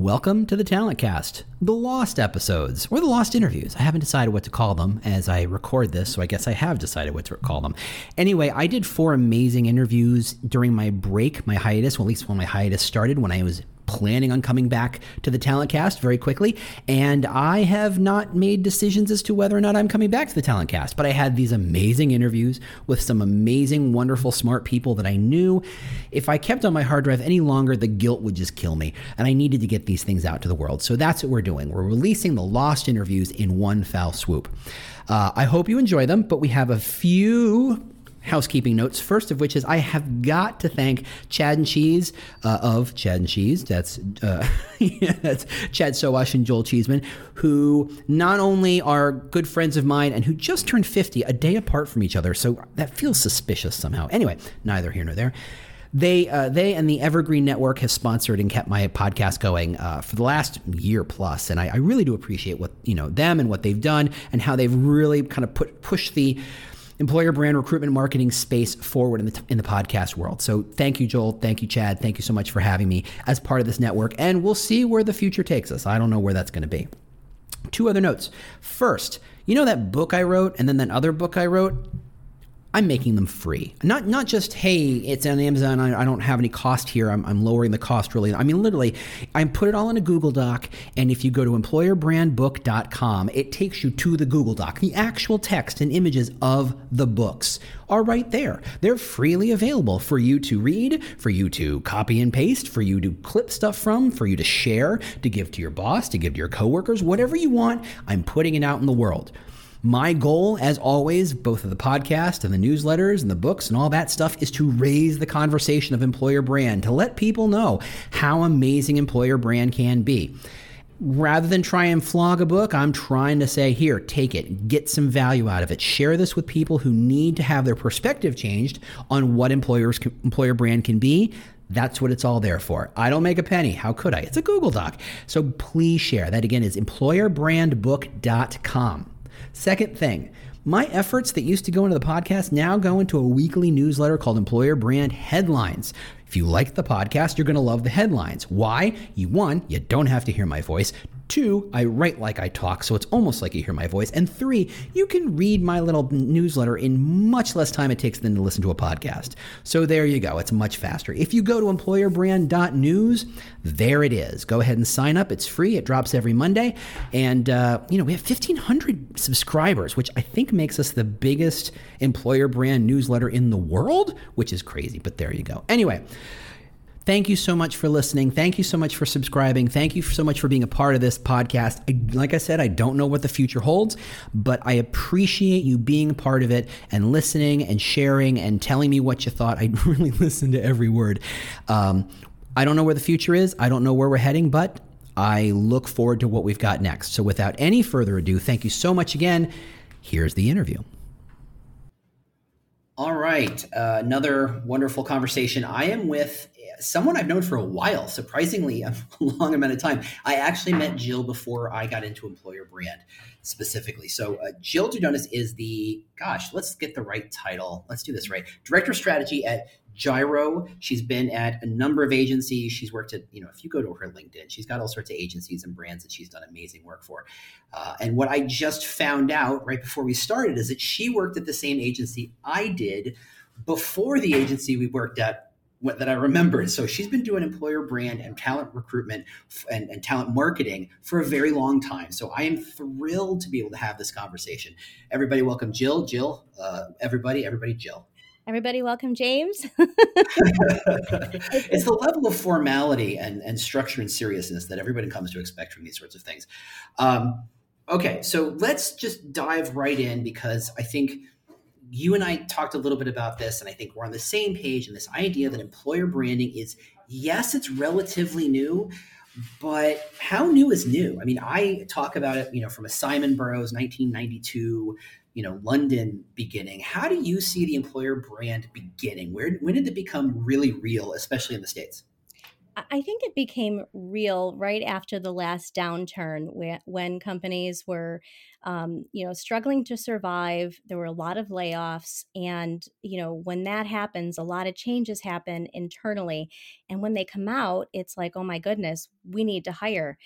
Welcome to the Talent Cast, the lost episodes, or the lost interviews. I haven't decided what to call them as I record this, so I guess I have decided what to call them. Anyway, I did four amazing interviews during my break, my hiatus, well, at least when my hiatus started, when I was planning on coming back to the Talent Cast very quickly, and I have not made decisions as to whether or not I'm coming back to the Talent Cast. But I had these amazing interviews with some amazing, wonderful, smart people that I knew. If I kept on my hard drive any longer, the guilt would just kill me, and I needed to get these things out to the world. So that's what we're doing. We're releasing the lost interviews in one foul swoop. Uh, I hope you enjoy them, but we have a few housekeeping notes. First of which is I have got to thank Chad and Cheese uh, of Chad and Cheese. That's uh, that's Chad Sowash and Joel Cheeseman, who not only are good friends of mine and who just turned 50 a day apart from each other. So that feels suspicious somehow. Anyway, neither here nor there. They, uh, they and the Evergreen Network have sponsored and kept my podcast going uh, for the last year plus, and I, I really do appreciate what you know them and what they've done and how they've really kind of put push the employer brand recruitment marketing space forward in the, in the podcast world. So thank you, Joel. Thank you, Chad. Thank you so much for having me as part of this network. And we'll see where the future takes us. I don't know where that's going to be. Two other notes. First, you know that book I wrote and then that other book I wrote? I'm making them free. Not not just hey, it's on Amazon. I, I don't have any cost here. I'm, I'm, lowering the cost really. I mean, literally, I put it all in a Google Doc, and if you go to employerbrandbook.com, it takes you to the Google Doc. The actual text and images of the books are right there. They're freely available for you to read, for you to copy and paste, for you to clip stuff from, for you to share, to give to your boss, to give to your coworkers, whatever you want. I'm putting it out in the world. My goal, as always, both of the podcast and the newsletters and the books and all that stuff, is to raise the conversation of employer brand, to let people know how amazing employer brand can be. Rather than try and flog a book, I'm trying to say, here, take it, get some value out of it. Share this with people who need to have their perspective changed on what employers employer brand can be. That's what it's all there for. I don't make a penny. How could I? It's a Google Doc. So please share. That again is employerbrandbook.com. Second thing, my efforts that used to go into the podcast now go into a weekly newsletter called Employer Brand Headlines. If you like the podcast, you're going to love the headlines. Why? You one, you don't have to hear my voice. Two, I write like I talk, so it's almost like you hear my voice. And three, you can read my little newsletter in much less time it takes than to listen to a podcast. So there you go. It's much faster. If you go to employerbrand.news, there it is. Go ahead and sign up. It's free. It drops every Monday. And, uh, you know, we have 1,500 subscribers, which I think makes us the biggest employer brand newsletter in the world, which is crazy, but there you go. Anyway, Thank you so much for listening. Thank you so much for subscribing. Thank you so much for being a part of this podcast. Like I said, I don't know what the future holds, but I appreciate you being a part of it and listening and sharing and telling me what you thought. I really listened to every word. Um, I don't know where the future is. I don't know where we're heading, but I look forward to what we've got next. So, without any further ado, thank you so much again. Here's the interview. All right, uh, another wonderful conversation. I am with someone I've known for a while, surprisingly a long amount of time. I actually met Jill before I got into employer brand specifically. So uh, Jill Dudonis is the gosh, let's get the right title. Let's do this right. Director of strategy at Gyro. She's been at a number of agencies. She's worked at, you know, if you go to her LinkedIn, she's got all sorts of agencies and brands that she's done amazing work for. Uh, and what I just found out right before we started is that she worked at the same agency I did before the agency we worked at that I remember. So she's been doing employer brand and talent recruitment and, and, talent marketing for a very long time. So I am thrilled to be able to have this conversation. Everybody, welcome Jill. Jill, uh, everybody, everybody, Jill. Everybody, welcome James. it's the level of formality and, and structure and seriousness that everybody comes to expect from these sorts of things. Um, okay, so let's just dive right in because I think you and I talked a little bit about this, and I think we're on the same page in this idea that employer branding is, yes, it's relatively new, but how new is new? I mean, I talk about it, you know, from a Simon Burrows 1992, you know, London beginning. How do you see the employer brand beginning? Where when did it become really real, especially in the states? I think it became real right after the last downturn, when companies were, um, you know, struggling to survive. There were a lot of layoffs, and you know, when that happens, a lot of changes happen internally, and when they come out, it's like, oh my goodness, we need to hire.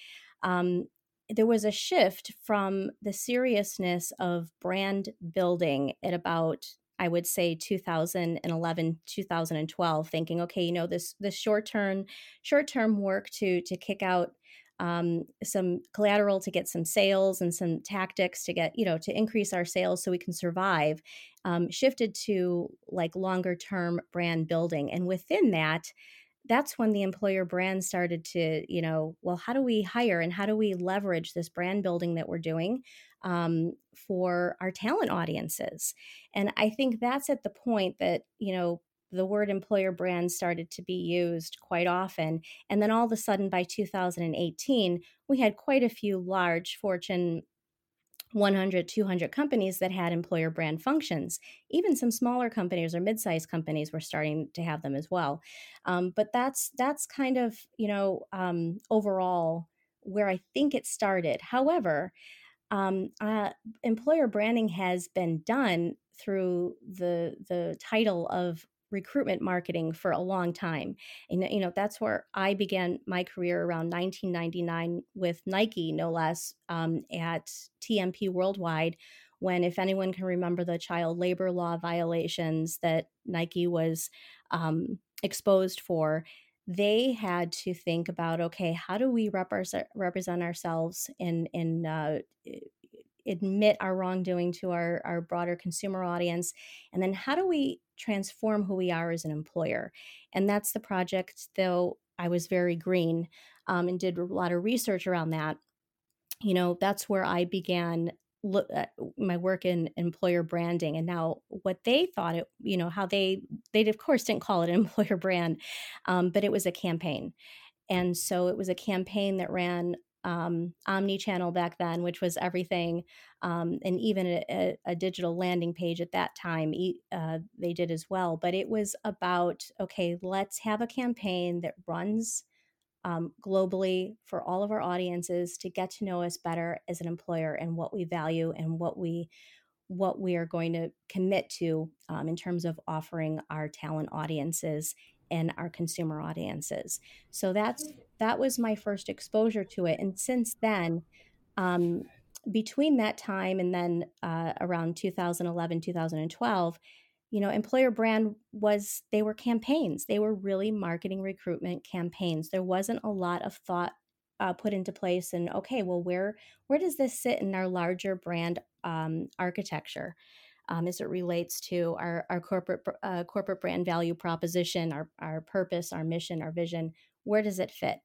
Um, there was a shift from the seriousness of brand building at about I would say 2011, 2012, thinking, okay, you know, this this short term short term work to to kick out um, some collateral to get some sales and some tactics to get you know to increase our sales so we can survive um, shifted to like longer term brand building. And within that that's when the employer brand started to you know well how do we hire and how do we leverage this brand building that we're doing um, for our talent audiences. And i think that's at the point that you know the word employer brand started to be used quite often. And then all of a sudden by 2018 we had quite a few large fortune 100 200 companies that had employer brand functions. Even some smaller companies or mid-sized companies were starting to have them as well. Um, but that's that's kind of you know um, overall where i think it started. However um, uh, employer branding has been done through the the title of recruitment marketing for a long time. And, you know, that's where I began my career around 1999 with Nike, no less, um, at TMP Worldwide. When, if anyone can remember the child labor law violations that Nike was um, exposed for, they had to think about okay, how do we represent, represent ourselves in uh, admit our wrongdoing to our, our broader consumer audience? And then how do we transform who we are as an employer? And that's the project though i was very green um, and did a lot of research around that. You know that's where i began look at my work in employer branding and now what they thought it you know how they they of course didn't call it an employer brand um, but it was a campaign and so it was a campaign that ran um, omni-channel back then, which was everything, um, and even a, a, digital landing page at that time uh, they did as well. But it was about okay, let's have a campaign that runs um, globally for all of our audiences to get to know us better as an employer and what we value and what we what we are going to commit to um, in terms of offering our talent audiences and our consumer audiences. So that's that was my first exposure to it, and since then, um, between that time and then uh, around 2011 2012 you know employer brand was they were campaigns they were really marketing recruitment campaigns there wasn't a lot of thought uh, put into place and okay well where where does this sit in our larger brand um, architecture um, as it relates to our, our corporate uh, corporate brand value proposition, our, our purpose, our mission, our vision. Where does it fit?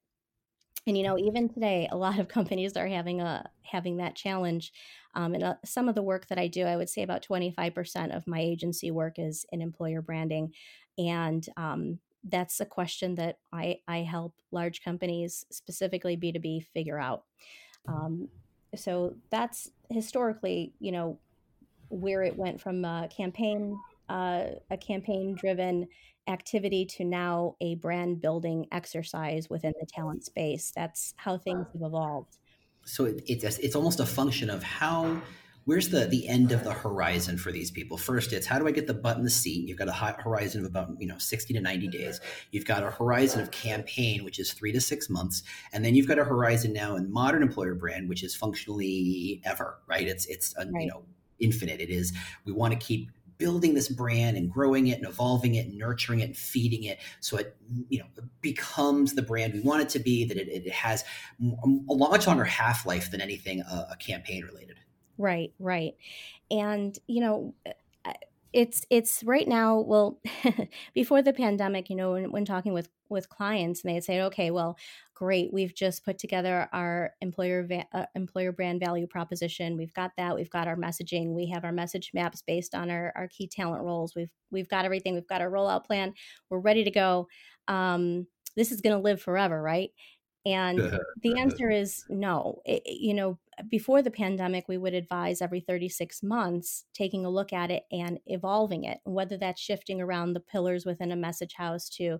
And you know, even today, a lot of companies are having a having that challenge. Um, and uh, some of the work that I do, I would say about twenty five percent of my agency work is in employer branding, and um, that's a question that I I help large companies, specifically B two B, figure out. Um, so that's historically, you know, where it went from a campaign uh, a campaign driven activity to now a brand building exercise within the talent space. That's how things have evolved. So it, it's it's almost a function of how where's the the end of the horizon for these people? First it's how do i get the butt in the seat? You've got a horizon of about you know 60 to 90 days. You've got a horizon of campaign which is three to six months. And then you've got a horizon now in modern employer brand which is functionally ever right? It's it's a, right. you know infinite. It is we want to keep building this brand and growing it and evolving it and nurturing it and feeding it. So it you know becomes the brand we want it to be that it, it has a much longer half-life than anything uh, a campaign related. Right right. And you know it's it's right now well before the pandemic you know when, when talking with with clients and they'd say okay well great we've just put together our employer va- uh, employer brand value proposition. We've got that we've got our messaging we have our message maps based on our, our key talent roles. We've we've got everything we've got our rollout plan. We're ready to go. Um, this is going to live forever right? And the answer is no. It, you know, before the pandemic, we would advise every 36 months taking a look at it and evolving it, whether that's shifting around the pillars within a message house to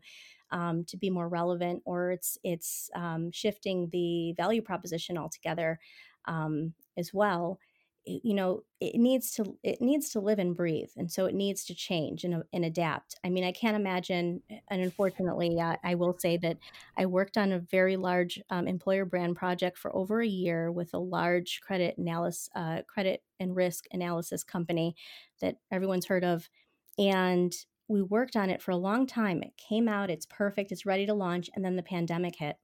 um, to be more relevant, or it's it's um, shifting the value proposition altogether um, as well you know it needs to it needs to live and breathe and so it needs to change and, and adapt. I mean i can't imagine and unfortunately uh, i will say that i worked on a very large um, employer brand project for over a year with a large credit analysis uh, credit and risk analysis company that everyone's heard of and we worked on it for a long time it came out it's perfect it's ready to launch and then the pandemic hit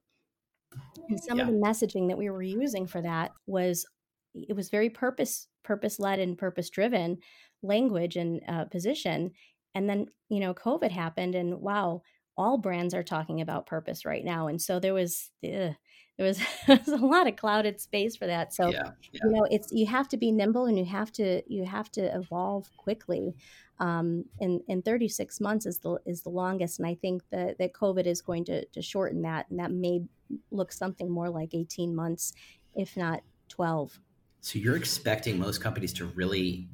and some yeah. of the messaging that we were using for that was it was very purpose purpose led and purpose driven language and uh, position and then you know covid happened and wow all brands are talking about purpose right now and so there was ugh, there was, there was a lot of clouded space for that. So yeah, yeah. you know it's you have to be nimble and you have to you have to evolve quickly. Um, and, and 36 months is the is the longest and i think that, that covid is going to, to shorten that and that may look something more like 18 months if not 12 so you're expecting most companies to really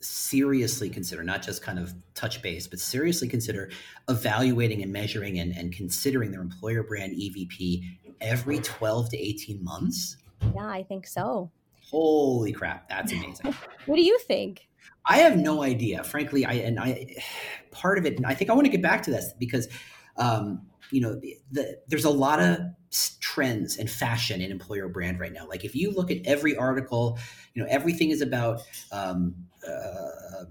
seriously consider, not just kind of touch base, but seriously consider evaluating and measuring and, and considering their employer brand EVP every 12 to 18 months? Yeah, I think so. Holy crap, that's amazing. what do you think? I have no idea, frankly. I and I part of it. and I think I want to get back to this because um, you know, the, the, there's a lot of trends and fashion in employer brand right now. Like if you look at every article, you know, everything is about, um, uh,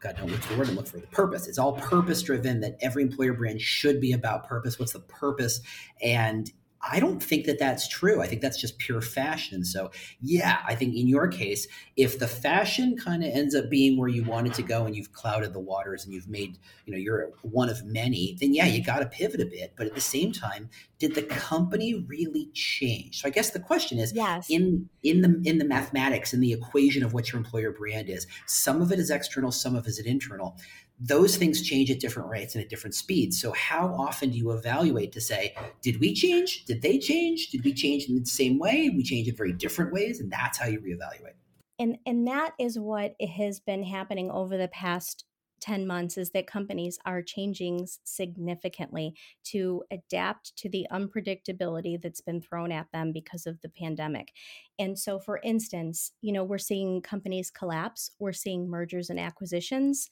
God, no, what's the word I'm looking for? The purpose. It's all purpose driven that every employer brand should be about purpose. What's the purpose? And I don't think that that's true. I think that's just pure fashion. So, yeah, I think in your case, if the fashion kind of ends up being where you want it to go and you've clouded the waters and you've made, you know, you're one of many, then yeah, you got to pivot a bit. But at the same time, did the company really change? So I guess the question is yes. in in the in the mathematics in the equation of what your employer brand is, some of it is external, some of it is internal those things change at different rates and at different speeds. So, how often do you evaluate to say, did we change? Did they change? Did we change in the same way? We change in very different ways, and that's how you reevaluate. And and that is what has been happening over the past 10 months is that companies are changing significantly to adapt to the unpredictability that's been thrown at them because of the pandemic. And so for instance, you know, we're seeing companies collapse, we're seeing mergers and acquisitions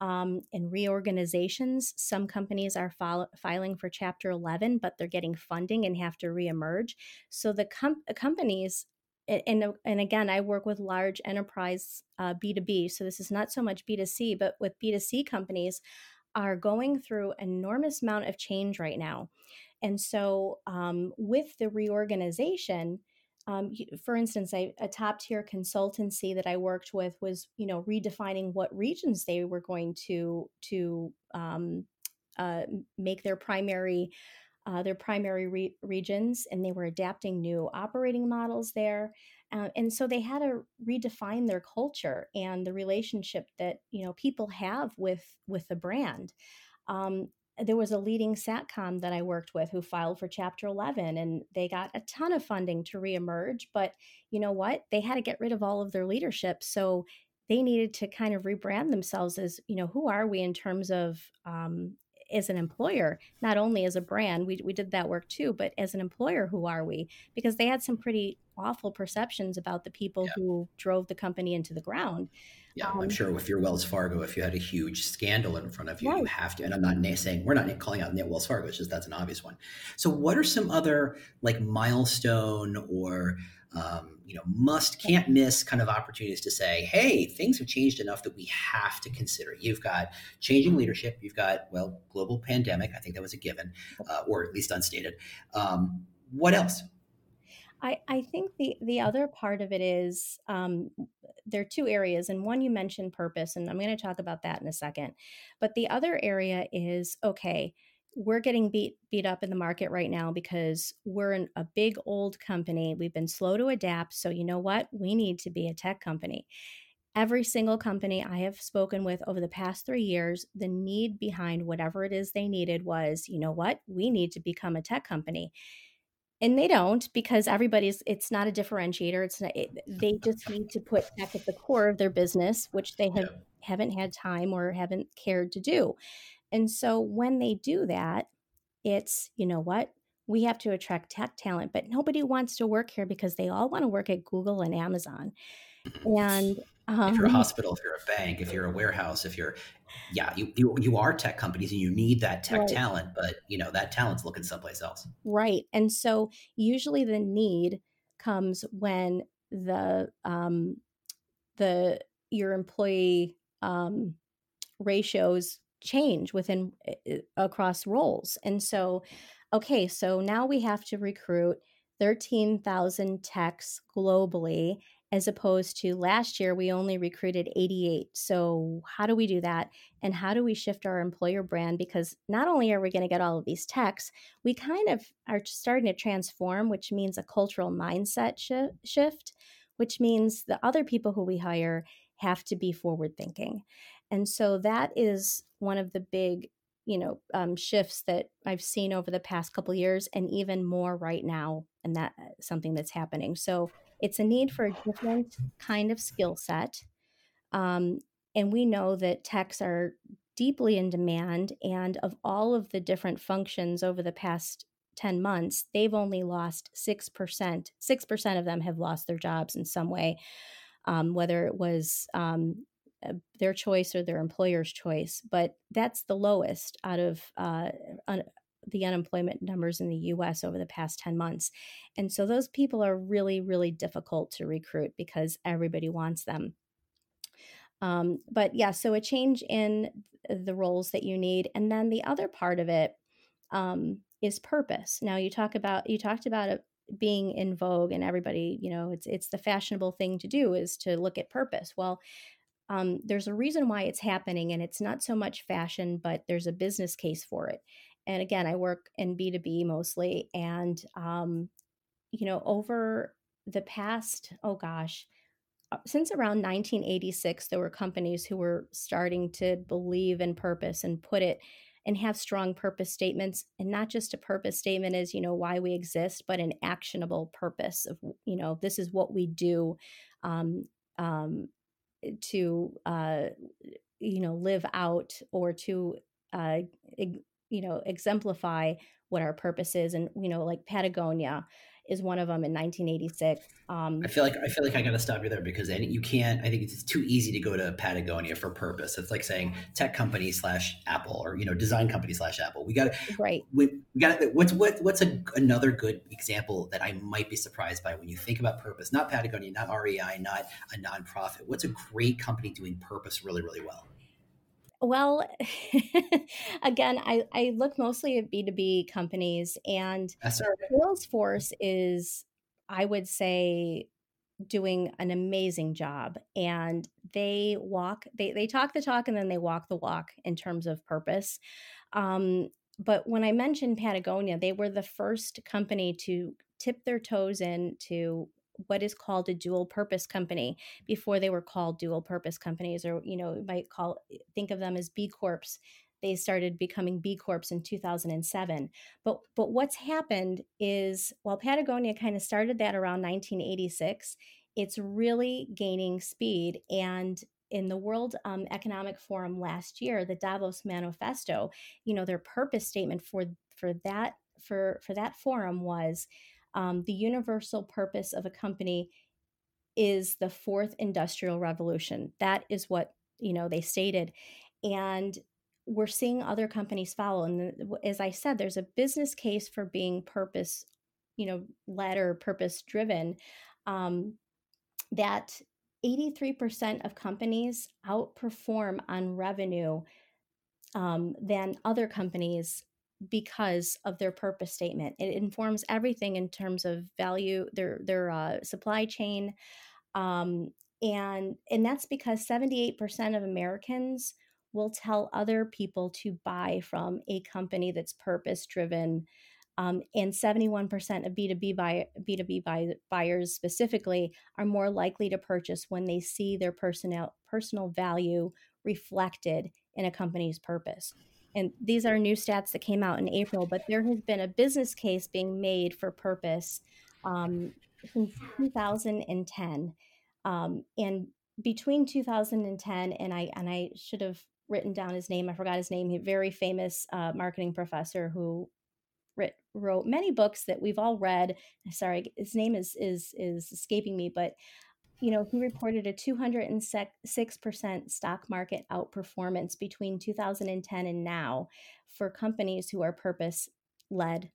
um, and reorganizations. Some companies are fil- filing for Chapter 11, but they're getting funding and have to reemerge. So the com- uh, companies, and, and again, I work with large enterprise uh, B2B. So this is not so much B2C, but with B2C companies are going through enormous amount of change right now. And so um, with the reorganization, um, for instance, I, a top tier consultancy that I worked with was, you know, redefining what regions they were going to to um, uh, make their primary uh, their primary re- regions, and they were adapting new operating models there. Uh, and so they had to redefine their culture and the relationship that you know people have with with the brand. Um, there was a leading satcom that I worked with who filed for Chapter 11 and they got a ton of funding to reemerge. But you know what? They had to get rid of all of their leadership. So they needed to kind of rebrand themselves as, you know, who are we in terms of um, as an employer, not only as a brand, we, we did that work too, but as an employer, who are we? Because they had some pretty awful perceptions about the people yeah. who drove the company into the ground. Yeah, um, I'm sure if you're Wells Fargo, if you had a huge scandal in front of you, right. you have to. And I'm not saying we're not calling out Wells Fargo; it's just that's an obvious one. So, what are some other like milestone or um, you know must can't miss kind of opportunities to say, hey, things have changed enough that we have to consider. You've got changing leadership. You've got well, global pandemic. I think that was a given, uh, or at least unstated. Um, what else? I, I think the the other part of it is um, there are two areas, and one you mentioned purpose, and I'm going to talk about that in a second. But the other area is okay. We're getting beat beat up in the market right now because we're a big old company. We've been slow to adapt, so you know what? We need to be a tech company. Every single company I have spoken with over the past three years, the need behind whatever it is they needed was, you know what? We need to become a tech company and they don't because everybody's it's not a differentiator it's not it, they just need to put tech at the core of their business which they have yeah. haven't had time or haven't cared to do and so when they do that it's, you know what? We have to attract tech talent, but nobody wants to work here because they all want to work at Google and Amazon. And um, if you're a um, hospital, if you're a bank, if you're a warehouse, if you're, yeah, you you, you are tech companies and you need that tech right. talent, but you know that talent's looking someplace else. Right, and so usually the need comes when the um, the your employee um, ratios change within across roles, and so okay, so now we have to recruit. 13,000 techs globally as opposed to last year we only recruited 88 so how do we do that? And how do we shift our employer brand? Because not only are we going to get all of these techs we kind of are starting to transform which means a cultural mindset sh- shift which means the other people who we hire have to be forward thinking and so that is one of the big you know um, shifts that i've seen over the past couple years and even more right now and that uh, something that's happening. So it's a need for a different kind of skill set. Um, and we know that techs are deeply in demand. And of all of the different functions over the past 10 months, they've only lost 6%. 6% of them have lost their jobs in some way, um, whether it was um, uh, their choice or their employer's choice. But that's the lowest out of uh, the unemployment numbers in the US over the past 10 months. And so those people are really, really difficult to recruit because everybody wants them. Um, but yeah, so a change in the roles that you need. And then the other part of it um, is purpose. Now you talk about, you talked about it being in vogue and everybody, you know, it's, it's the fashionable thing to do is to look at purpose. Well, um, there's a reason why it's happening and it's not so much fashion but there's a business case for it and again i work in b2b mostly and um, you know over the past oh gosh uh, since around 1986 there were companies who were starting to believe in purpose and put it and have strong purpose statements and not just a purpose statement is, you know why we exist but an actionable purpose of you know this is what we do um, um, to uh, you know live out or to uh, you know exemplify what our purpose is and you know like patagonia is one of them in 1986 um, i feel like i feel like i gotta stop you there because you can't i think it's too easy to go to patagonia for purpose. It's like saying tech company slash apple or you know design company slash apple. We gotta right. we, we gotta what's what, what's a, another good example that i might be surprised by when you think about purpose? Not patagonia not rei not a nonprofit. What's a great company doing purpose really really well well, again, I, I look mostly at B2B companies, and Salesforce is, I would say, doing an amazing job. And they walk, they, they talk the talk and then they walk the walk in terms of purpose. Um, but when I mentioned Patagonia, they were the first company to tip their toes into what is called a dual purpose company before they were called dual purpose companies or you know you might call think of them as b corps. They started becoming b corps in 2007 but but what's happened is while patagonia kind of started that around 1986 it's really gaining speed. And in the World um, Economic Forum last year, the Davos Manifesto, you know, their purpose statement for for that for for that forum was um, the universal purpose of a company is the fourth industrial revolution. That is what you know they stated, and we're seeing other companies follow. And as I said, there's a business case for being purpose, you know, led or purpose driven. Um, that 83% of companies outperform on revenue um, than other companies because of their purpose statement. It informs everything in terms of value, their their uh, supply chain, um, and and that's because seventy eight percent of Americans will tell other people to buy from a company that's purpose driven. Um, and 71% of B2B, buy, B2B buy, buyers specifically are more likely to purchase when they see their personal, personal value reflected in a company's purpose and these are new stats that came out in April, but there has been a business case being made for purpose um, since 2010. Um, and between 2010 and I and I should have written down his name. I forgot his name. He very famous uh, marketing professor who wrote many books that we've all read. Sorry, his name is is is escaping me, but you know, he reported a 206% stock market outperformance between 2010 and now for companies who are purpose led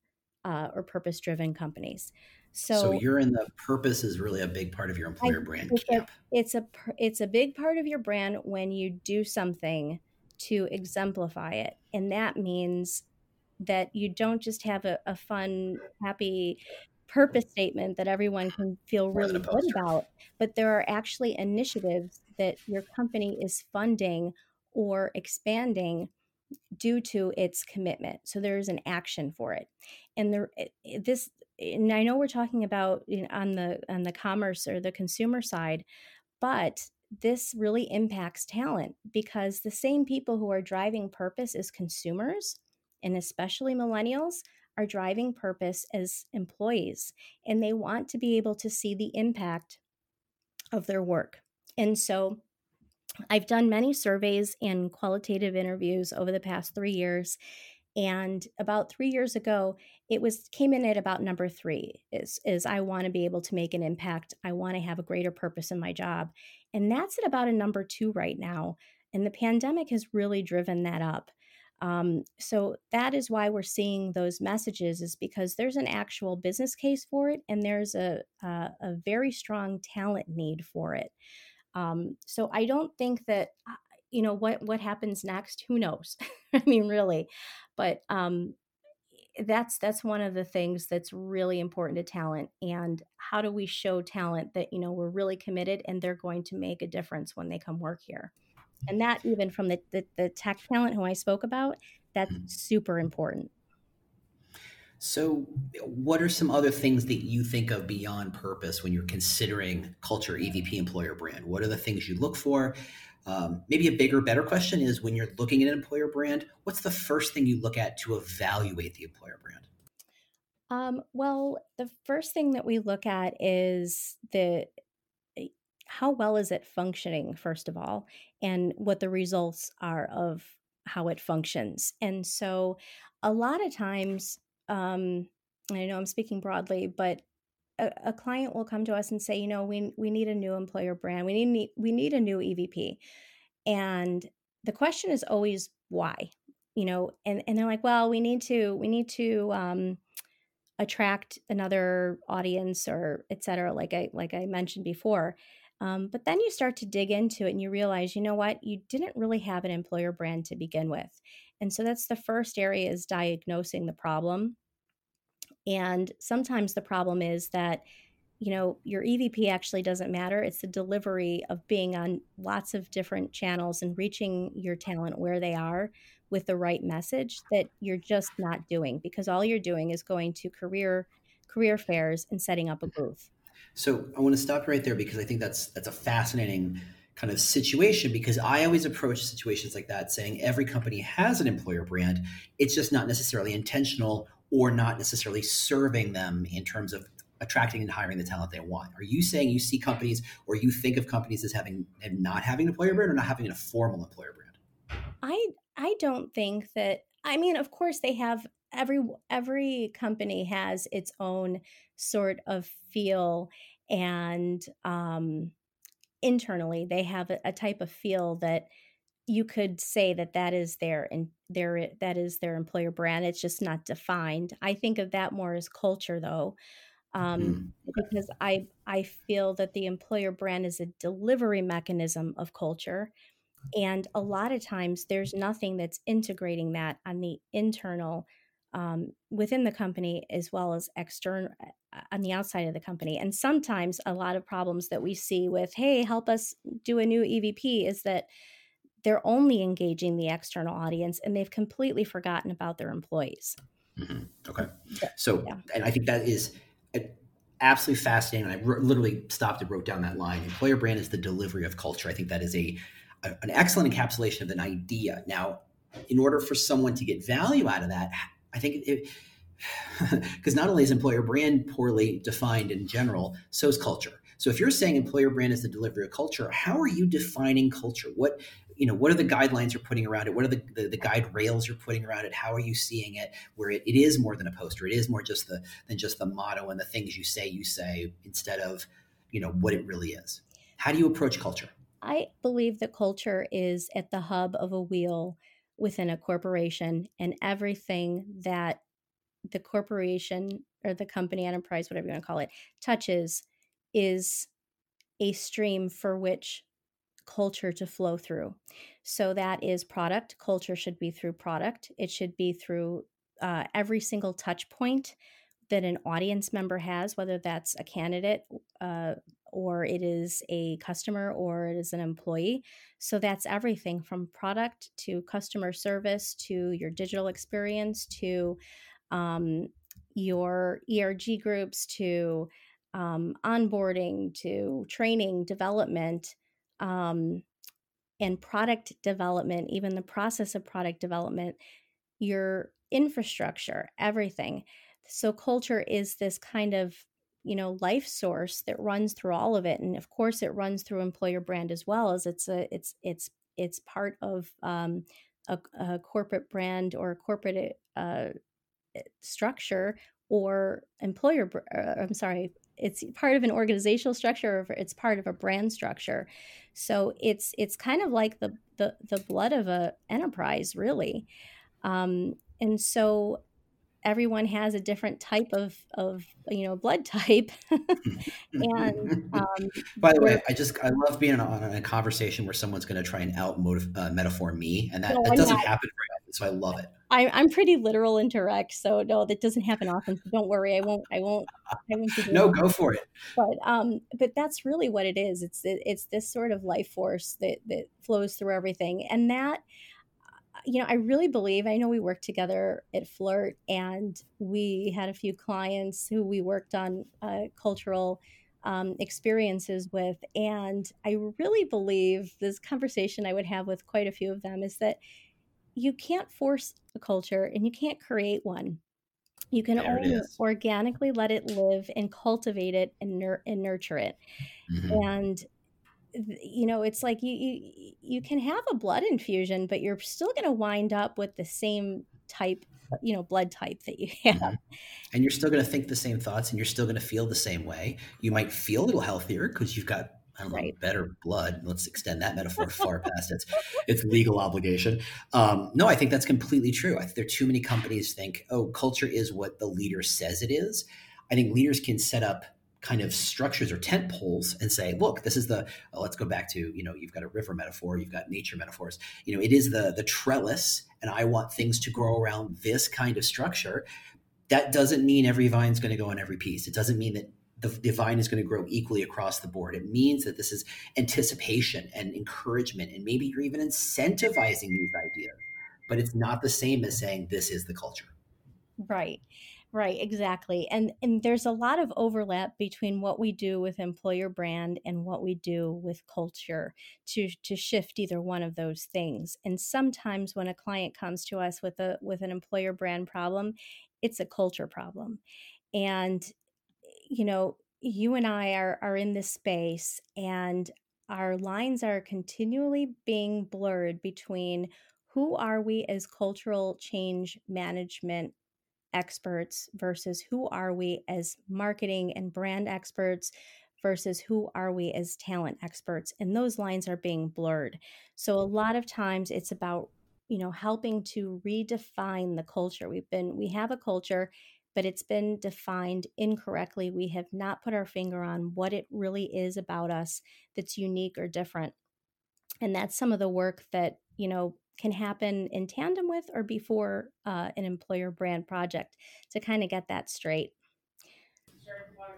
uh, or purpose driven companies. So, so, you're in the purpose is really a big part of your employer I, brand it's camp. A, it's a it's a big part of your brand when you do something to exemplify it, and that means that you don't just have a, a fun, happy purpose statement that everyone can feel really good about, but there are actually initiatives that your company is funding or expanding due to its commitment. So there is an action for it. And there eh, eh, this and I know we're talking about you know, on the on the commerce or the consumer side, but this really impacts talent because the same people who are driving purpose as consumers and especially millennials are driving purpose as employees and they want to be able to see the impact of their work. And so I've done many surveys and qualitative interviews over the past 3 years and about 3 years ago it was came in at about number 3 is is I want to be able to make an impact. I want to have a greater purpose in my job. And that's at about a number 2 right now. And the pandemic has really driven that up. Um, so that is why we're seeing those messages is because there's an actual business case for it and there's a, a, a very strong talent need for it. Um, so I don't think that uh, you know what what happens next. Who knows? I mean, really, but um, that's that's one of the things that's really important to talent. And how do we show talent that you know we're really committed and they're going to make a difference when they come work here? And that even from the, the, the tech talent who i spoke about that's mm-hmm. super important. So what are some other things that you think of beyond purpose when you're considering culture evp employer brand? What are the things you look for? Um, maybe a bigger better question is when you're looking at an employer brand what's the first thing you look at to evaluate the employer brand? Um, well the first thing that we look at is the how well is it functioning first of all and what the results are of how it functions. And so a lot of times um, i know i'm speaking broadly but a, a, client will come to us and say you know we, we need a new employer brand. We need we need a new evp and the question is always why? You know and, and they're like well we need to we need to um, attract another audience or et cetera like i like i mentioned before um, but then you start to dig into it and you realize, you know what, you didn't really have an employer brand to begin with. And so that's the first area is diagnosing the problem. And sometimes the problem is that, you know, your EVP actually doesn't matter. It's the delivery of being on lots of different channels and reaching your talent where they are with the right message that you're just not doing because all you're doing is going to career career fairs and setting up a booth. So I want to stop right there because I think that's that's a fascinating kind of situation because I always approach situations like that saying every company has an employer brand. It's just not necessarily intentional or not necessarily serving them in terms of attracting and hiring the talent they want. Are you saying you see companies or you think of companies as having and not having an employer brand or not having a formal employer brand? I I don't think that I mean of course they have every every company has its own sort of feel and um, internally they have a, a, type of feel that you could say that that is their and their that is their employer brand it's just not defined i think of that more as culture though um, mm-hmm. because i i feel that the employer brand is a delivery mechanism of culture and a lot of times there's nothing that's integrating that on the internal um, within the company as well as external uh, on the outside of the company. And sometimes a lot of problems that we see with, hey, help us do a new EVP is that they're only engaging the external audience and they've completely forgotten about their employees. Mm-hmm. Okay. So, yeah. and I think that is absolutely fascinating. I literally stopped and wrote down that line. Employer brand is the delivery of culture. I think that is a, a an excellent encapsulation of an idea. Now, in order for someone to get value out of that, I think it, because not only is employer brand poorly defined in general, so is culture. So if you're saying employer brand is the delivery of culture, how are you defining culture? What you know, what are the guidelines you're putting around it? What are the, the, the guide rails you're putting around it? How are you seeing it? Where it, it is more than a poster, it is more just the than just the motto and the things you say you say instead of you know what it really is. How do you approach culture? I believe that culture is at the hub of a wheel within a corporation, and everything that the corporation or the company enterprise, whatever you want to call it, touches is a stream for which culture to flow through. So that is product. Culture should be through product. It should be through uh, every single touch point that an audience member has, whether that's a candidate uh, or it is a customer or it is an employee. So that's everything from product to customer service to your digital experience to um, your ERG groups to um, onboarding to training, development, um, and product development, even the process of product development, your infrastructure, everything. So, culture is this kind of you know life source that runs through all of it and of course it runs through employer brand as well as it's a it's it's it's part of um, a, a, corporate brand or a corporate uh, structure or employer uh, i'm sorry it's part of an organizational structure or it's part of a brand structure. So it's it's kind of like the the, the blood of a enterprise really. Um, and so everyone has a different type of of you know blood type. And um, by the way i just i love being on, a conversation where someone's going to try and out uh, metaphor me and that, no, that doesn't not, happen very often so i love it. I, i'm pretty literal and direct so no that doesn't happen often so don't worry i won't i won't i won't no go for it. But um but that's really what it is it's it's this sort of life force that that flows through everything and that you know, I really believe, I know we worked together at Flirt and we had a few clients who we worked on uh, cultural um, experiences with. And I really believe this conversation I would have with quite a few of them is that you can't force a culture and you can't create one. You can there only organically let it live and cultivate it and, nur- and nurture it. Mm-hmm. And you know it's like you you you can have a blood infusion but you're still going to wind up with the same type you know blood type that you have mm-hmm. and you're still going to think the same thoughts and you're still going to feel the same way you might feel a little healthier because you've got I don't know, right. better blood. Let's extend that metaphor far past its its legal obligation. Um, no, I think that's completely true. I think there are too many companies think, oh, culture is what the leader says it is. I think leaders can set up kind of structures or tent poles and say, look, this is the oh, let's go back to, you know, you've got a river metaphor, you've got nature metaphors. You know, it is the the trellis, and I want things to grow around this kind of structure. That doesn't mean every vine's going to go on every piece. It doesn't mean that the, the vine is going to grow equally across the board. It means that this is anticipation and encouragement, and maybe you're even incentivizing these ideas. But it's not the same as saying this is the culture. Right. Right, exactly. And and there's a lot of overlap between what we do with employer brand and what we do with culture to to shift either one of those things. And sometimes when a client comes to us with a with an employer brand problem, it's a culture problem. And you know, you and I are are in this space and our lines are continually being blurred between who are we as cultural change management experts versus who are we as marketing and brand experts versus who are we as talent experts and those lines are being blurred. So a lot of times it's about you know helping to redefine the culture. We've been we have a culture but it's been defined incorrectly. We have not put our finger on what it really is about us that's unique or different. And that's some of the work that you know can happen in tandem with or before uh, an employer brand project to kind of get that straight.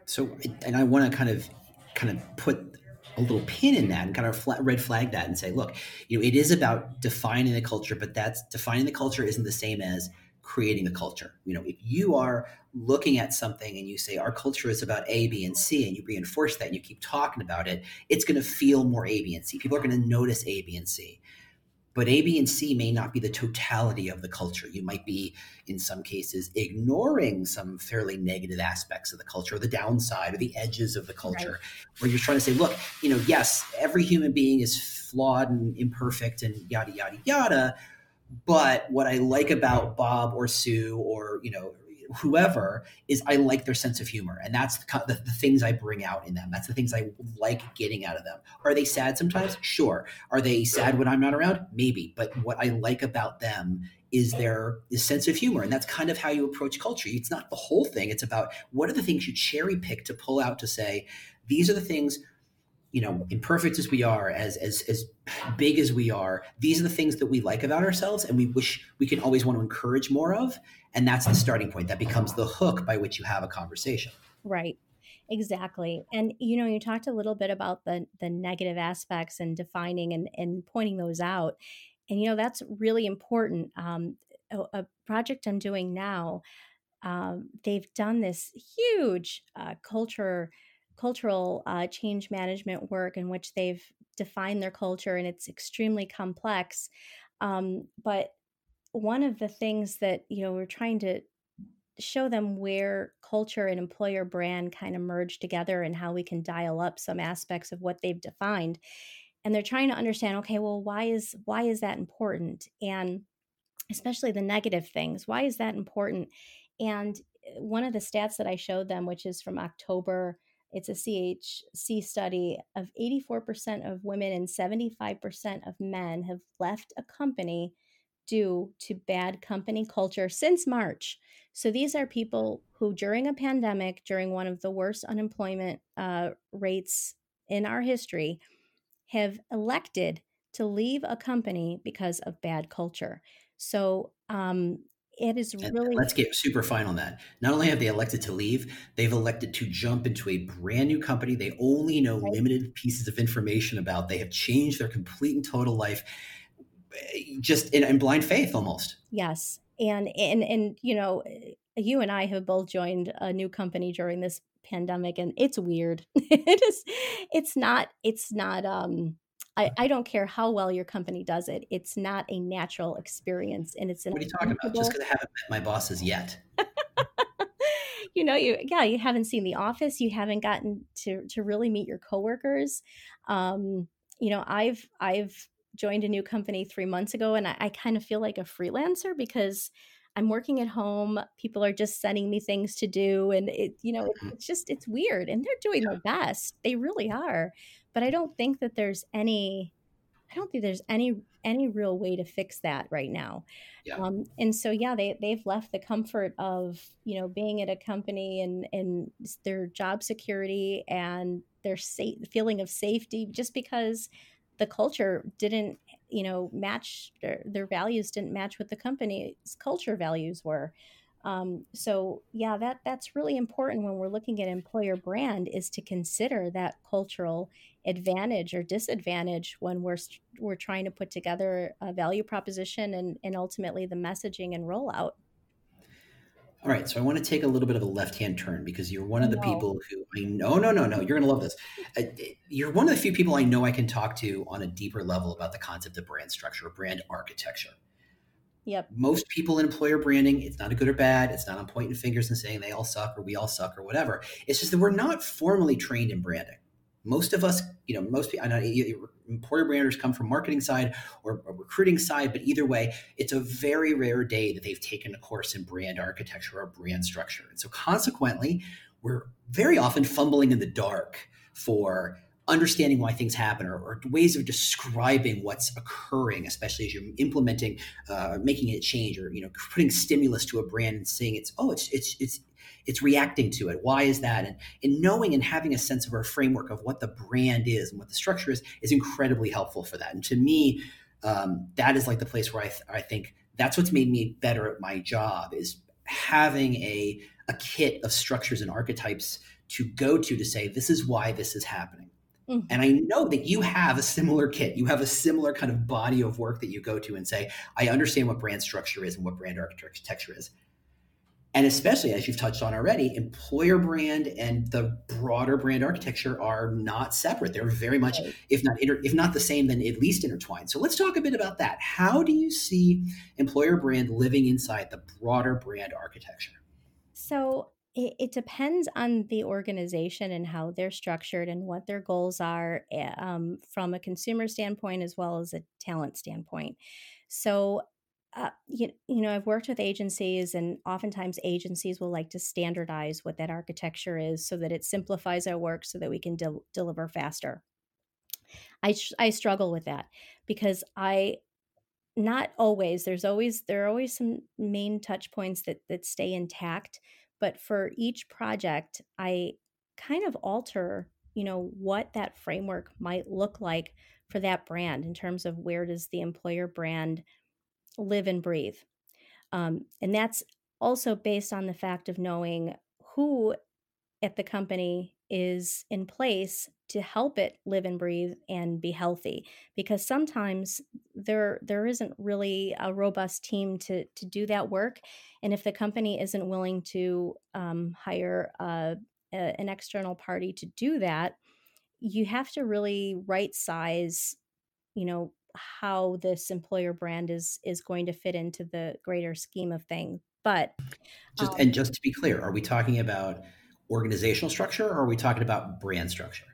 So, and I want to kind of kind of put a little pin in that and kind of flat, red flag that and say, look, you know, it is about defining the culture, but that's defining the culture isn't the same as creating a culture. You know, if you are looking at something and you say our culture is about A, B, and C, and you reinforce that and you keep talking about it, it's going to feel more A, B, and C. People are going to notice A, B, and C but A, B, and C may not be the totality of the culture. You might be, in some cases, ignoring some fairly negative aspects of the culture, or the downside, or the edges of the culture, right. where you're trying to say, look, you know, yes, every human being is flawed and imperfect and yada, yada, yada. But what I like about Bob or Sue or, you know, whoever is I like their sense of humor. And that's the, the, the, things I bring out in them. That's the things I like getting out of them. Are they sad sometimes? Sure. Are they sad when I'm not around? Maybe. But what I like about them is their sense of humor. And that's kind of how you approach culture. It's not the whole thing. It's about what are the things you cherry pick to pull out to say, these are the things you know imperfect as we are as as as big as we are these are the things that we like about ourselves and we wish we can always want to encourage more of. And that's the starting point. That becomes the hook by which you have a conversation. Right. Exactly. And you know you talked a little bit about the the negative aspects and defining and and pointing those out. And you know that's really important. Um, a, a project i'm doing now um, they've done this huge uh, culture cultural uh, change management work in which they've defined their culture and it's extremely complex um, but one of the things that you know we're trying to show them where culture and employer brand kind of merge together and how we can dial up some aspects of what they've defined and they're trying to understand okay well why is why is that important? And especially the negative things why is that important? And eh, one of the stats that i showed them which is from october it's a chc study of 84% of women and 75% of men have left a company due to bad company culture since March. So these are people who, during a pandemic, during one of the worst unemployment uh, rates in our history, have elected to leave a company because of bad culture. So um, it is really. Let's get super fine on that. Not only have they elected to leave, they've elected to jump into a brand new company they only know right. limited pieces of information about. They have changed their complete and total life just in, in blind faith almost. Yes. And, and, and, you know, you and I have both joined a new company during this pandemic and it's weird. it is, it's not, it's not, um, I, I don't care how well your company does it. It's not a natural experience, and it's an. What are you talking about? Just because I haven't met my bosses yet. you know, you yeah, you haven't seen the office. You haven't gotten to to really meet your coworkers. Um, you know, I've I've joined a new company three months ago and I, I kind of feel like a freelancer because I'm working at home. People are just sending me things to do. And it, you know, mm-hmm. it's just, it's weird. And they're doing their best. They really are. But I don't think that there's any, I don't think there's any, any real way to fix that right now. Yeah. Um, and so, yeah, they, they've left the comfort of, you know, being at a company and, and their job security and their safe feeling of safety just because the culture didn't you know match their, their values didn't match what the company's culture values were um, so yeah that that's really important when we're looking at employer brand is to consider that cultural advantage or disadvantage when we're we're trying to put together a value proposition and and ultimately the messaging and rollout all right, so I want to take a little bit of a left-hand turn because you're one of the no. people who I know. Oh, no, no, no. You're going to love this. You're one of the few people I know I can talk to on a deeper level about the concept of brand structure brand architecture. Yep. Most people in employer branding, it's not a good or bad. It's not on pointing fingers and saying they all suck or we all suck or whatever. It's just that we're not formally trained in branding most of us, you know, most people, I know employer branders come from marketing side or, or, recruiting side, but either way, it's a very rare day that they've taken a course in brand architecture or brand structure. And so consequently, we're very often fumbling in the dark for understanding why things happen or, or ways of describing what's occurring, especially as you're implementing, uh, making it change or, you know, putting stimulus to a brand and saying it's, oh, it's, it's, it's, it's reacting to it. Why is that? And, and knowing and having a sense of our framework of what the brand is and what the structure is is incredibly helpful for that. And to me, um, that is like the place where I, th- I think that's what's made me better at my job is having a, a kit of structures and archetypes to go to to say this is why this is happening. Mm-hmm. And I know that you have a similar kit. You have a similar kind of body of work that you go to and say, I understand what brand structure is and what brand architecture is and especially as you've touched on already, employer brand and the broader brand architecture are not separate. They're very much, if not inter, if not the same, then at least intertwined. So let's talk a bit about that. How do you see employer brand living inside the broader brand architecture? So it, it depends on the organization and how they're structured and what their goals are eh, um, from a consumer standpoint as well as a talent standpoint. So uh, you, you know, I've worked with agencies, and oftentimes agencies will like to standardize what that architecture is so that it simplifies our work so that we can de- deliver faster. I, I struggle with that because I not always there's always there are always some main touch points that that stay intact but for each project i kind of alter you know what that framework might look like for that brand in terms of where does the employer brand live and breathe. Um, and that's also based on the fact of knowing who at the company is in place to help it live and breathe and be healthy because sometimes there there isn't really a robust team to to do that work and if the company isn't willing to um, hire a, a, an external party to do that you have to really right size you know how this employer brand is is going to fit into the greater scheme of things but just um, and just to be clear are we talking about organizational structure or are we talking about brand structure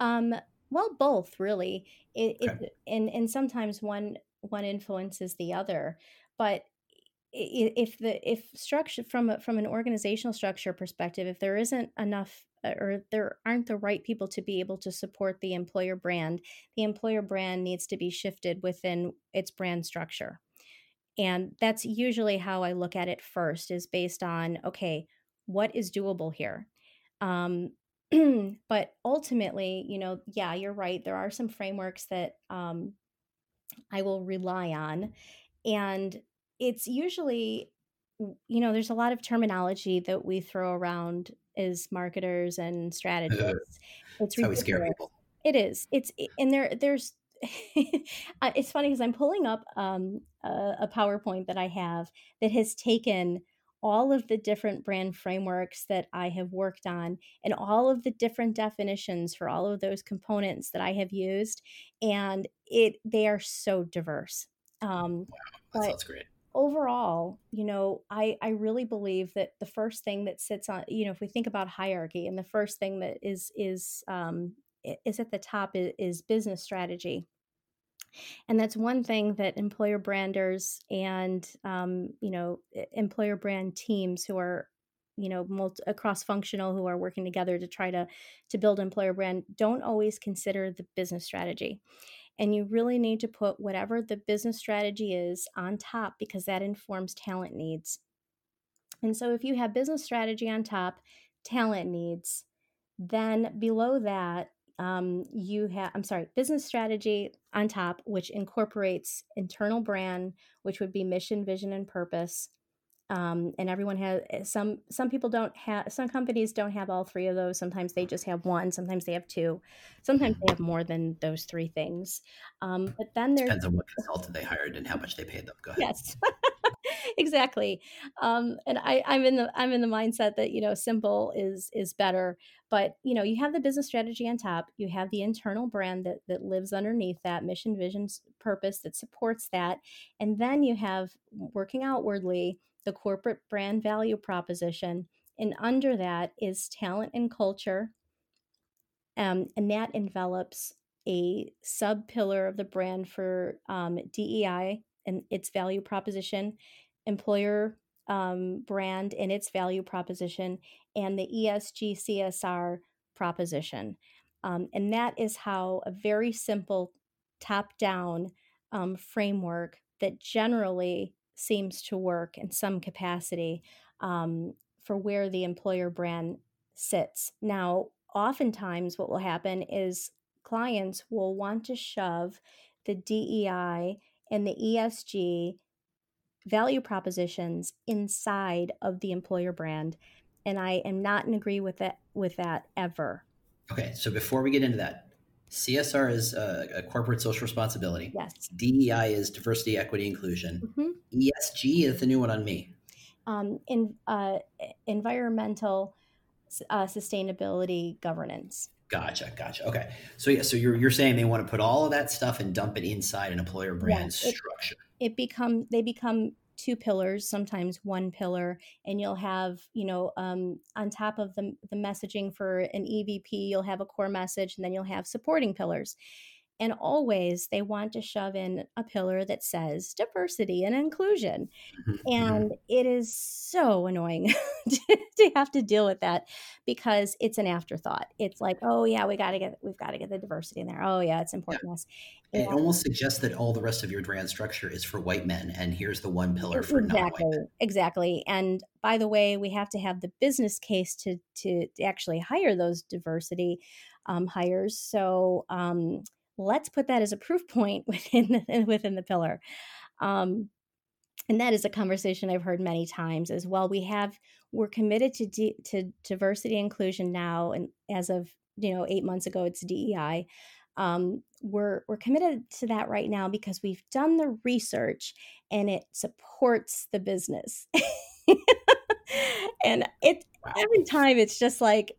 um well both really it, okay. it and and sometimes one one influences the other but if the if structure from a, from an organizational structure perspective if there isn't enough or there aren't the right people to be able to support the employer brand, the employer brand needs to be shifted within its brand structure. And that's usually how I look at it first is based on okay, what is doable here? Um, but ultimately, you know, yeah, you're right. There are some frameworks that um, I will rely on. And it's usually you know, there's a lot of terminology that we throw around as marketers and strategists. it's how we scare people. It is. It's and there there's uh, it's funny because I'm pulling up um, a, a PowerPoint that I have that has taken all of the different brand frameworks that I have worked on and all of the different definitions for all of those components that I have used, and it they are so diverse. Um, wow, that sounds great overall, you know, I I really believe that the first thing that sits on, you know, if we think about hierarchy, and the first thing that is is um, is at the top is, is business strategy. And that's one thing that employer branders and um, you know employer brand teams who are you know multi, cross functional who are working together to try to to build employer brand don't always consider the business strategy and you really need to put whatever the business strategy is on top because that informs talent needs. And so if you have business strategy on top, talent needs, then below that, um, you have, I'm sorry, business strategy on top, which incorporates internal brand, which would be mission, vision, and purpose um, and everyone has eh, some some people don't have some companies don't have all three of those. Sometimes they just have one sometimes they have two. Sometimes they have more than those three things. Um, but then there depends on what consultant they hired and how much they paid them. Go ahead. Yes. Exactly. Um, and I, i'm in the i'm in the mindset that you know simple is is better. But you know you have the business strategy on top. You have the internal brand that that lives underneath that mission vision purpose that supports that. And then you have working outwardly the corporate brand value proposition. And under that is talent and culture. Um, and that envelops a sub pillar of the brand for um, DEI and its value proposition, employer um, brand and its value proposition, and the ESG CSR proposition. Um, and that is how a very simple top down um, framework that generally seems to work in some capacity um, for where the employer brand sits. Now, oftentimes, what will happen is clients will want to shove the DEI and the ESG value propositions inside of the employer brand and I am not in agree with that with that ever. Okay, so before we get into that, CSR is a, a, corporate social responsibility. Yes. DEI is diversity, equity, inclusion. Mm-hmm. ESG is the new one on me. um, in uh, environmental uh, sustainability governance. Gotcha, gotcha. Okay, so yeah, so you're you're saying they want to put all of that stuff and dump it inside an employer brand yeah, it, structure. It become they become two pillars, sometimes one pillar, and you'll have, you know, um, on top of the, the messaging for an EVP, you'll have a core message, and then you'll have supporting pillars. And always they want to shove in a pillar that says diversity and inclusion. Mm-hmm. And it is so annoying to, to, have to deal with that because it's an afterthought. It's like, oh yeah, we gotta get we've got to get the diversity in there. Oh yeah, it's important. Yeah. It almost suggests that all the rest of your brand structure is for white men, and here's the one pillar for exactly, non-white men. Exactly. And by the way, we have to have the business case to to, to actually hire those diversity um, hires. So um, let's put that as a proof point within the, within the pillar. Um, and that is a conversation I've heard many times as well. We have we're committed to D, to diversity inclusion now, and as of you know eight months ago, it's DEI. Um, we're we're committed to that right now because we've done the research and it supports the business. and it wow. every time it's just like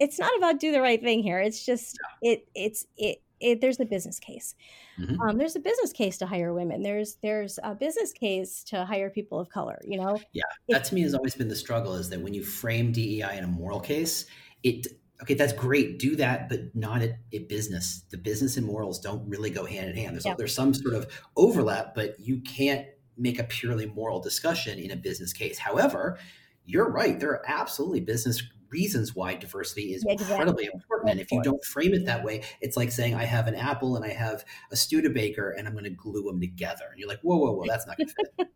it's not about do the right thing here. It's just it it's it it, there's a business case. Mm-hmm. Um, there's a business case to hire women. There's there's a business case to hire people of color. You know. Yeah, that to me has always been the struggle. Is that when you frame DEI in a moral case, it okay, that's great. Do that, but not at a business. The business and morals don't really go hand in hand. There's yeah. there's some sort of overlap, but you can't make a purely moral discussion in a business case. However, you're right. There are absolutely business reasons why diversity is exactly. incredibly important. And if you don't frame it that way, it's like saying I have an apple and I have a Studebaker and I'm going to glue them together. And you're like, whoa, whoa, whoa, that's not going to fit.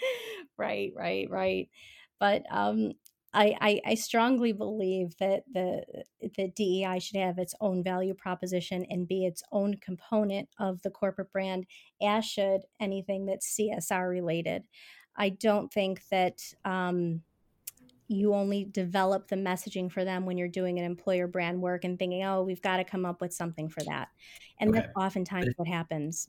right, right, right. But um, I, I, I, strongly believe that the the DEI should have its own value proposition and be its own component of the corporate brand, as should anything that's CSR related. I don't think that um, you only develop the messaging for them when you're doing an employer brand work and thinking, oh, we've got to come up with something for that. And okay. that's oftentimes if, what happens.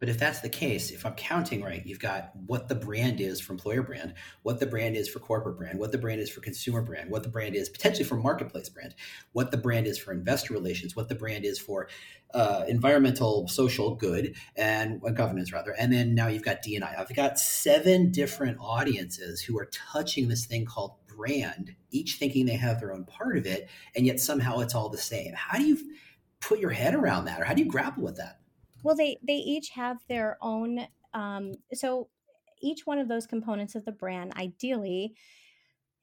But if that's the case, if I'm counting right, you've got what the brand is for employer brand, what the brand is for corporate brand, what the brand is for consumer brand, what the brand is potentially for marketplace brand, what the brand is for investor relations, what the brand is for uh, environmental, social good, and uh, governance rather. And then now you've got DNI. I've got seven different audiences who are touching this thing called brand, each thinking they have their own part of it, and yet somehow it's all the same. How do you put your head around that, or how do you grapple with that? Well, they they each have their own. Um, so each one of those components of the brand, ideally,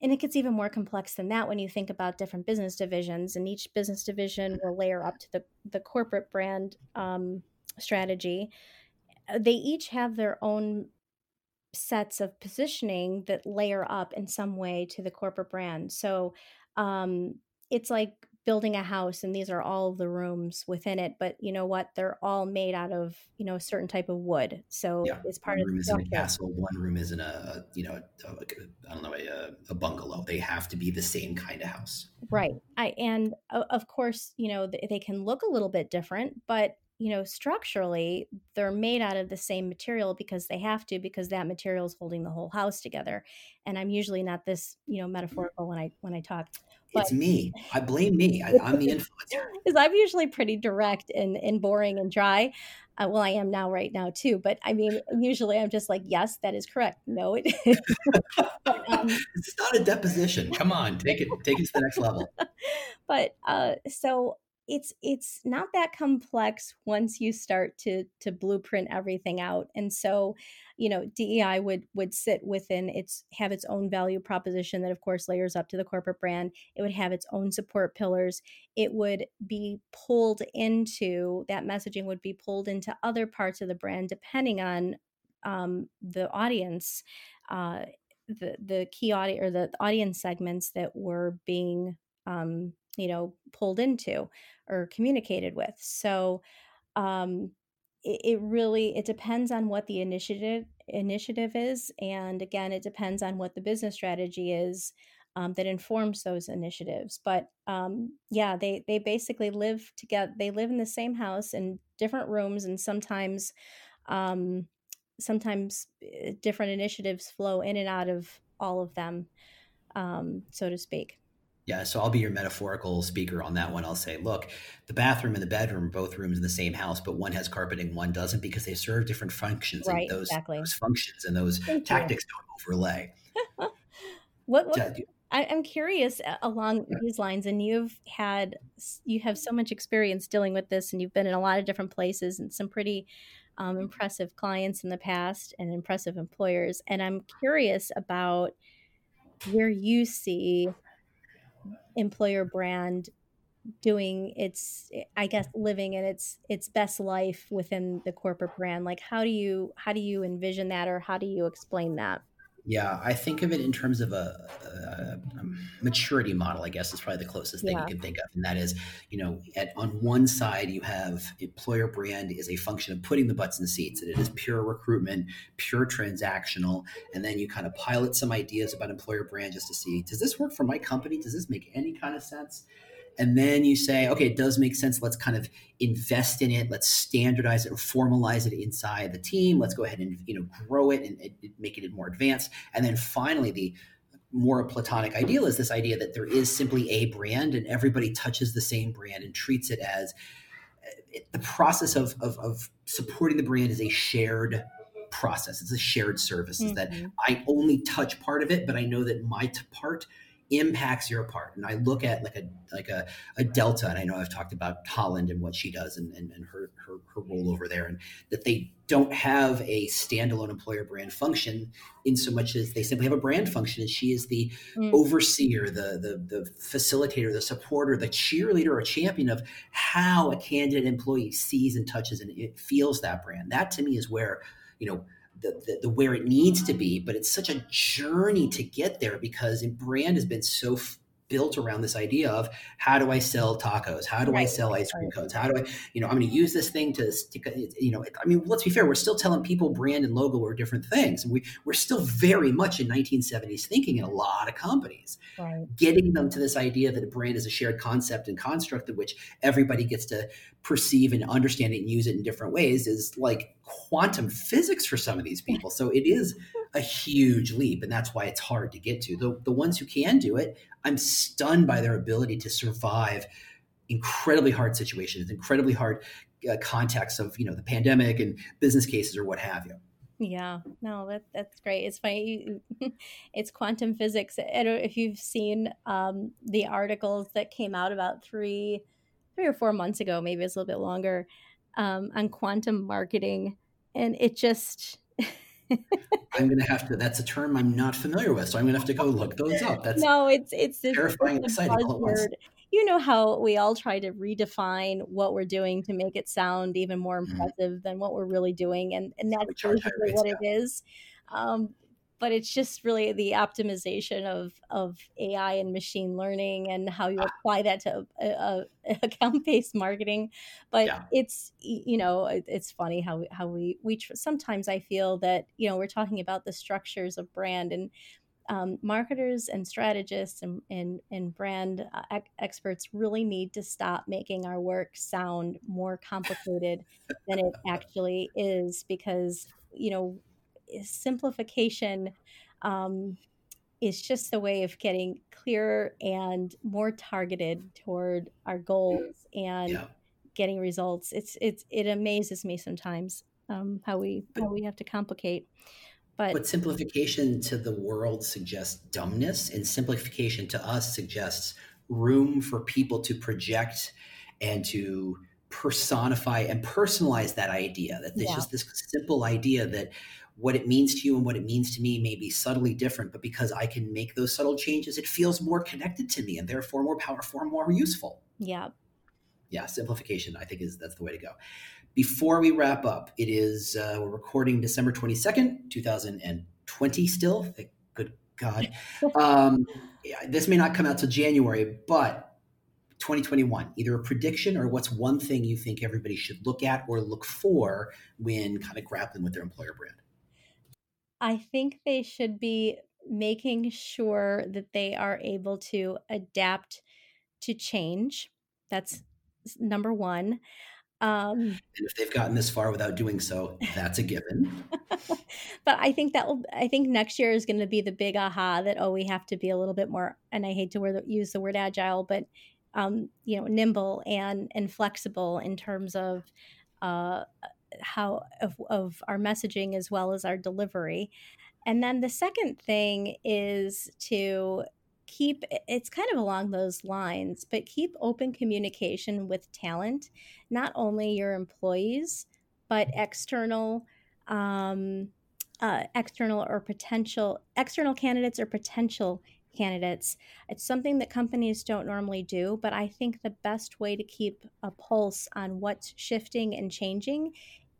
and it gets even more complex than that when you think about different business divisions, and each business division will layer up to the the corporate brand um, strategy. They each have their own sets of positioning that layer up in some way to the corporate brand. So um, it's like building a house and these are all the rooms within it but you know what they're all made out of you know a certain type of wood so yeah. it's part one of room is in a castle one room is in a you know I don't know a, a, bungalow they have to be the same kind of house right I, and of course you know they can look a little bit different but you know structurally they're made out of the same material because they have to because that material is holding the whole house together. And i'm usually not this you know metaphorical when i when i talk but, it's me. I blame me. I, am the influencer. Because i'm usually pretty direct and, and boring and dry. Uh, well i am now right now too but i mean usually i'm just like yes that is correct. No it is. But, um, it's not a deposition. Come on take it take it to the next level. But uh so it's it's not that complex once you start to to blueprint everything out and so you know dei would would sit within its have its own value proposition that of course layers up to the corporate brand. It would have its own support pillars. It would be pulled into that messaging would be pulled into other parts of the brand depending on um, the audience uh, the the key audience or the audience segments that were being um, you know pulled into or communicated with so um, it, it really it depends on what the initiative initiative is and again it depends on what the business strategy is um, that informs those initiatives but um, yeah they they basically live together they live in the same house in different rooms and sometimes um, sometimes eh, different initiatives flow in and out of all of them, um, so to speak. Yeah, so I'll be your metaphorical speaker on that one. I'll say, look, the bathroom and the bedroom, both rooms in the same house, but one has carpeting, one doesn't, because they serve different functions, right, and those, exactly. those functions and those Thank tactics you. don't overlay. what, what I, am curious uh, along yeah. these lines, and you've had you have so much experience dealing with this, and you've been in a lot of different places and some pretty um, impressive clients in the past and impressive employers. And I'm curious about where you see employer brand doing its i guess living in its its best life within the corporate brand? Like how do you how do you envision that or how do you explain that yeah, I think of it in terms of a, a, a um, maturity model. I guess is probably the closest thing yeah. you can think of, and that is, you know, at on one side you have employer brand is a function of putting the butts in the seats, and it is pure recruitment, pure transactional, and then you kind of pilot some ideas about employer brand just to see does this work for my company? Does this make any kind of sense? And then you say okay it does make sense. Let's kind of invest in it. Let's standardize it or formalize it inside the team. Let's go ahead and you know grow it and, and make it more advanced. And then finally the more platonic ideal is this idea that there is simply a brand and everybody touches the same brand and treats it as eh, the process of, of, of supporting the brand is a shared process. It's a shared service mm-hmm. that i only touch part of it but i know that my t- part impacts your part. And I look at like a like a, a Delta, and I know I've talked about Holland and what she does and, and, and her, her her role over there, and that they don't have a standalone employer brand function in so much as they simply have a brand function, and she is the mm. overseer, the, the the facilitator, the supporter, the cheerleader or champion of how a candidate employee sees and touches and it feels that brand. That to me is where you know the, the, the, where it needs to be, but it's such a journey to get there because brand has been so built around this idea of how do I sell tacos? How do right. I sell ice cream cones? How do I, you know, I'm going to use this thing to stick, you know, I mean, let's be fair. We're still telling people brand and logo are different things. And we, we're still very much in 1970s thinking in a lot of companies, right. getting them to this idea that a brand is a shared concept and construct of which everybody gets to perceive and understand it and use it in different ways is like quantum physics for some of these people. So it is a huge leap. And that's why it's hard to get to. The, the ones who can do it, I'm stunned by their ability to survive incredibly hard situations, incredibly hard uh, contexts of you know the pandemic and business cases or what have you. Yeah, no, that that's great. It's funny. it's quantum physics. I don't if you've seen um, the articles that came out about three, three or four months ago. Maybe it's a little bit longer um, on quantum marketing, and it just I'm going to have to. That's a term I'm not familiar with, so I'm going to have to go look those up. That's no, it's it's terrifying, it's exciting. Buzzword. You know how we all try to redefine what we're doing to make it sound even more mm-hmm. impressive mm-hmm. than what we're really doing, and and that's basically what it is. Um, but it's just really the optimization of of AI and machine learning and how you ah. apply that to account based marketing. But yeah. it's you know it's funny how we, how we we tr- sometimes I feel that you know we're talking about the structures of brand and um, marketers and strategists and, and, and brand uh, experts really need to stop making our work sound more complicated than it actually is because you know simplification um, is just a way of getting clearer and more targeted toward our goals and yeah. getting results. It's it's it amazes me sometimes um, how we how we have to complicate. But, but simplification to the world suggests dumbness, and simplification to us suggests room for people to project and to personify and personalize that idea that there's yeah. just this simple idea that what it means to you and what it means to me may be subtly different, but because I can make those subtle changes, it feels more connected to me and therefore more powerful, and more useful. Yeah. Yeah, simplification, I think is that's the way to go. Before we wrap up, it is uh, we're recording December 22nd, 2020 still. Good God. Um, this may not come out till January, but 2021, either a prediction or what's one thing you think everybody should look at or look for when kind of grappling with their employer brand? I think they should be making sure that they are able to adapt to change. That's number one. Um, and if they've gotten this far without doing so, that's a given. but I think that will. I think next year is going to be the big aha that oh, we have to be a little bit more. And I hate to the, use the word agile, but um, you know, nimble and and flexible in terms of uh, how of, of our messaging as well as our delivery. And then the second thing is to keep it's kind of along those lines, but keep open communication with talent, not only your employees, but external um, uh, external or potential external candidates or potential candidates. It's something that companies don't normally do, but I think the best way to keep a pulse on what's shifting and changing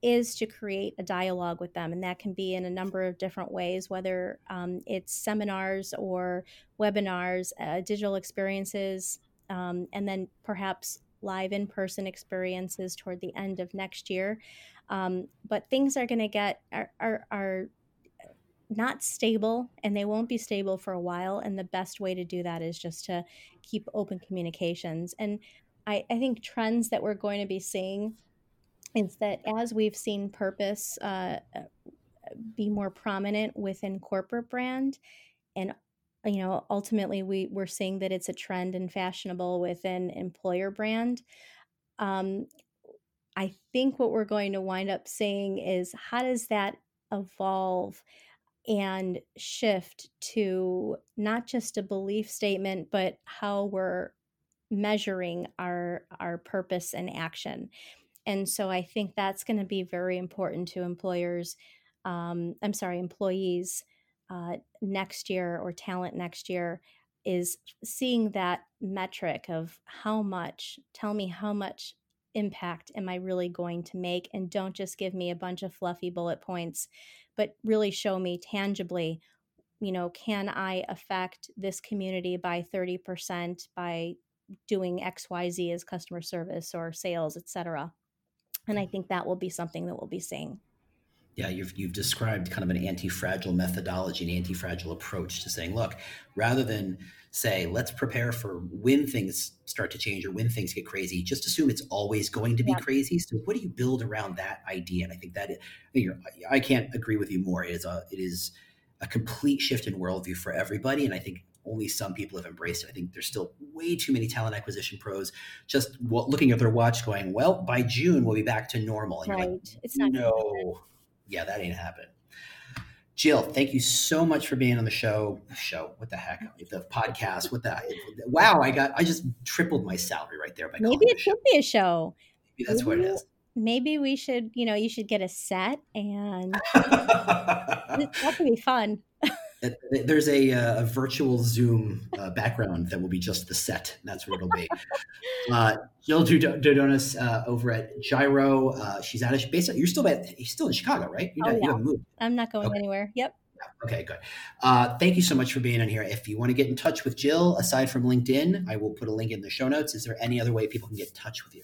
is to create a dialogue with them. And that can be in a number of different ways, whether um, it's seminars or webinars, uh, digital experiences, um, and then perhaps live in person experiences toward the end of next year. Um, but things are going to get, are, are, are not stable and they won't be stable for a while. And the best way to do that is just to keep open communications. And I, I think trends that we're going to be seeing is that as we've seen purpose uh, be more prominent within corporate brand and you know ultimately we, we're seeing that it's a trend and fashionable within employer brand um, i think what we're going to wind up seeing is how does that evolve and shift to not just a belief statement but how we're measuring our our purpose and action and so i think that's going to be very important to employers um, i'm sorry employees uh, next year or talent next year is seeing that metric of how much tell me how much impact am i really going to make? And don't just give me a bunch of fluffy bullet points but really show me tangibly you know can i affect this community by 30% by doing xyz as customer service or sales etc and i think that will be something that we'll be seeing yeah, you've, you've described kind of an anti-fragile methodology, an anti-fragile approach to saying, look, rather than say, let's prepare for when things start to change or when things get crazy, just assume it's always going to be yeah. crazy. So what do you build around that idea? And I think that I can't agree with you more. It is a, it is a complete shift in worldview for everybody. And I think only some people have embraced it. I think there's still way too many talent acquisition pros just looking at their watch going, well, by June, we'll be back to normal. And right. Like, it's not no yeah, that ain't happening. Jill, thank you so much for being on the show. Show, what the heck? The podcast, what the wow! I got, I just tripled my salary right there by maybe it should be a show. Maybe that's maybe, what it is. Maybe we should, you know, you should get a set, and that could be fun. There's a, uh, a virtual Zoom uh, background that will be just the set. That's where it'll be. Uh, Jill Dodonis uh, over at Gyro. Uh, she's out of basically. You're still at, you're still in Chicago, right? You're oh, not, yeah. You moved. I'm not going okay. anywhere. Yep. Okay, good. Uh, thank you so much for being on here. If you want to get in touch with Jill, aside from LinkedIn, I will put a link in the show notes. Is there any other way people can get in touch with you?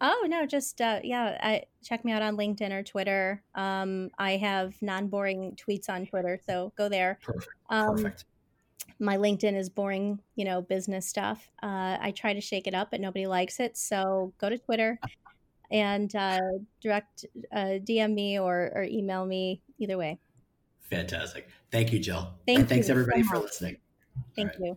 Oh no, just uh, yeah. I, check me out on LinkedIn or Twitter. Um, I have non-boring tweets on Twitter, so go there. Perfect. Um, Perfect. My LinkedIn is boring, you know, business stuff. Uh, I try to shake it up, but nobody likes it. So go to Twitter and uh, direct uh, DM me or, or email me. Either way. Fantastic. Thank you, Jill. Thank and thanks everybody so for listening. Thank right. you.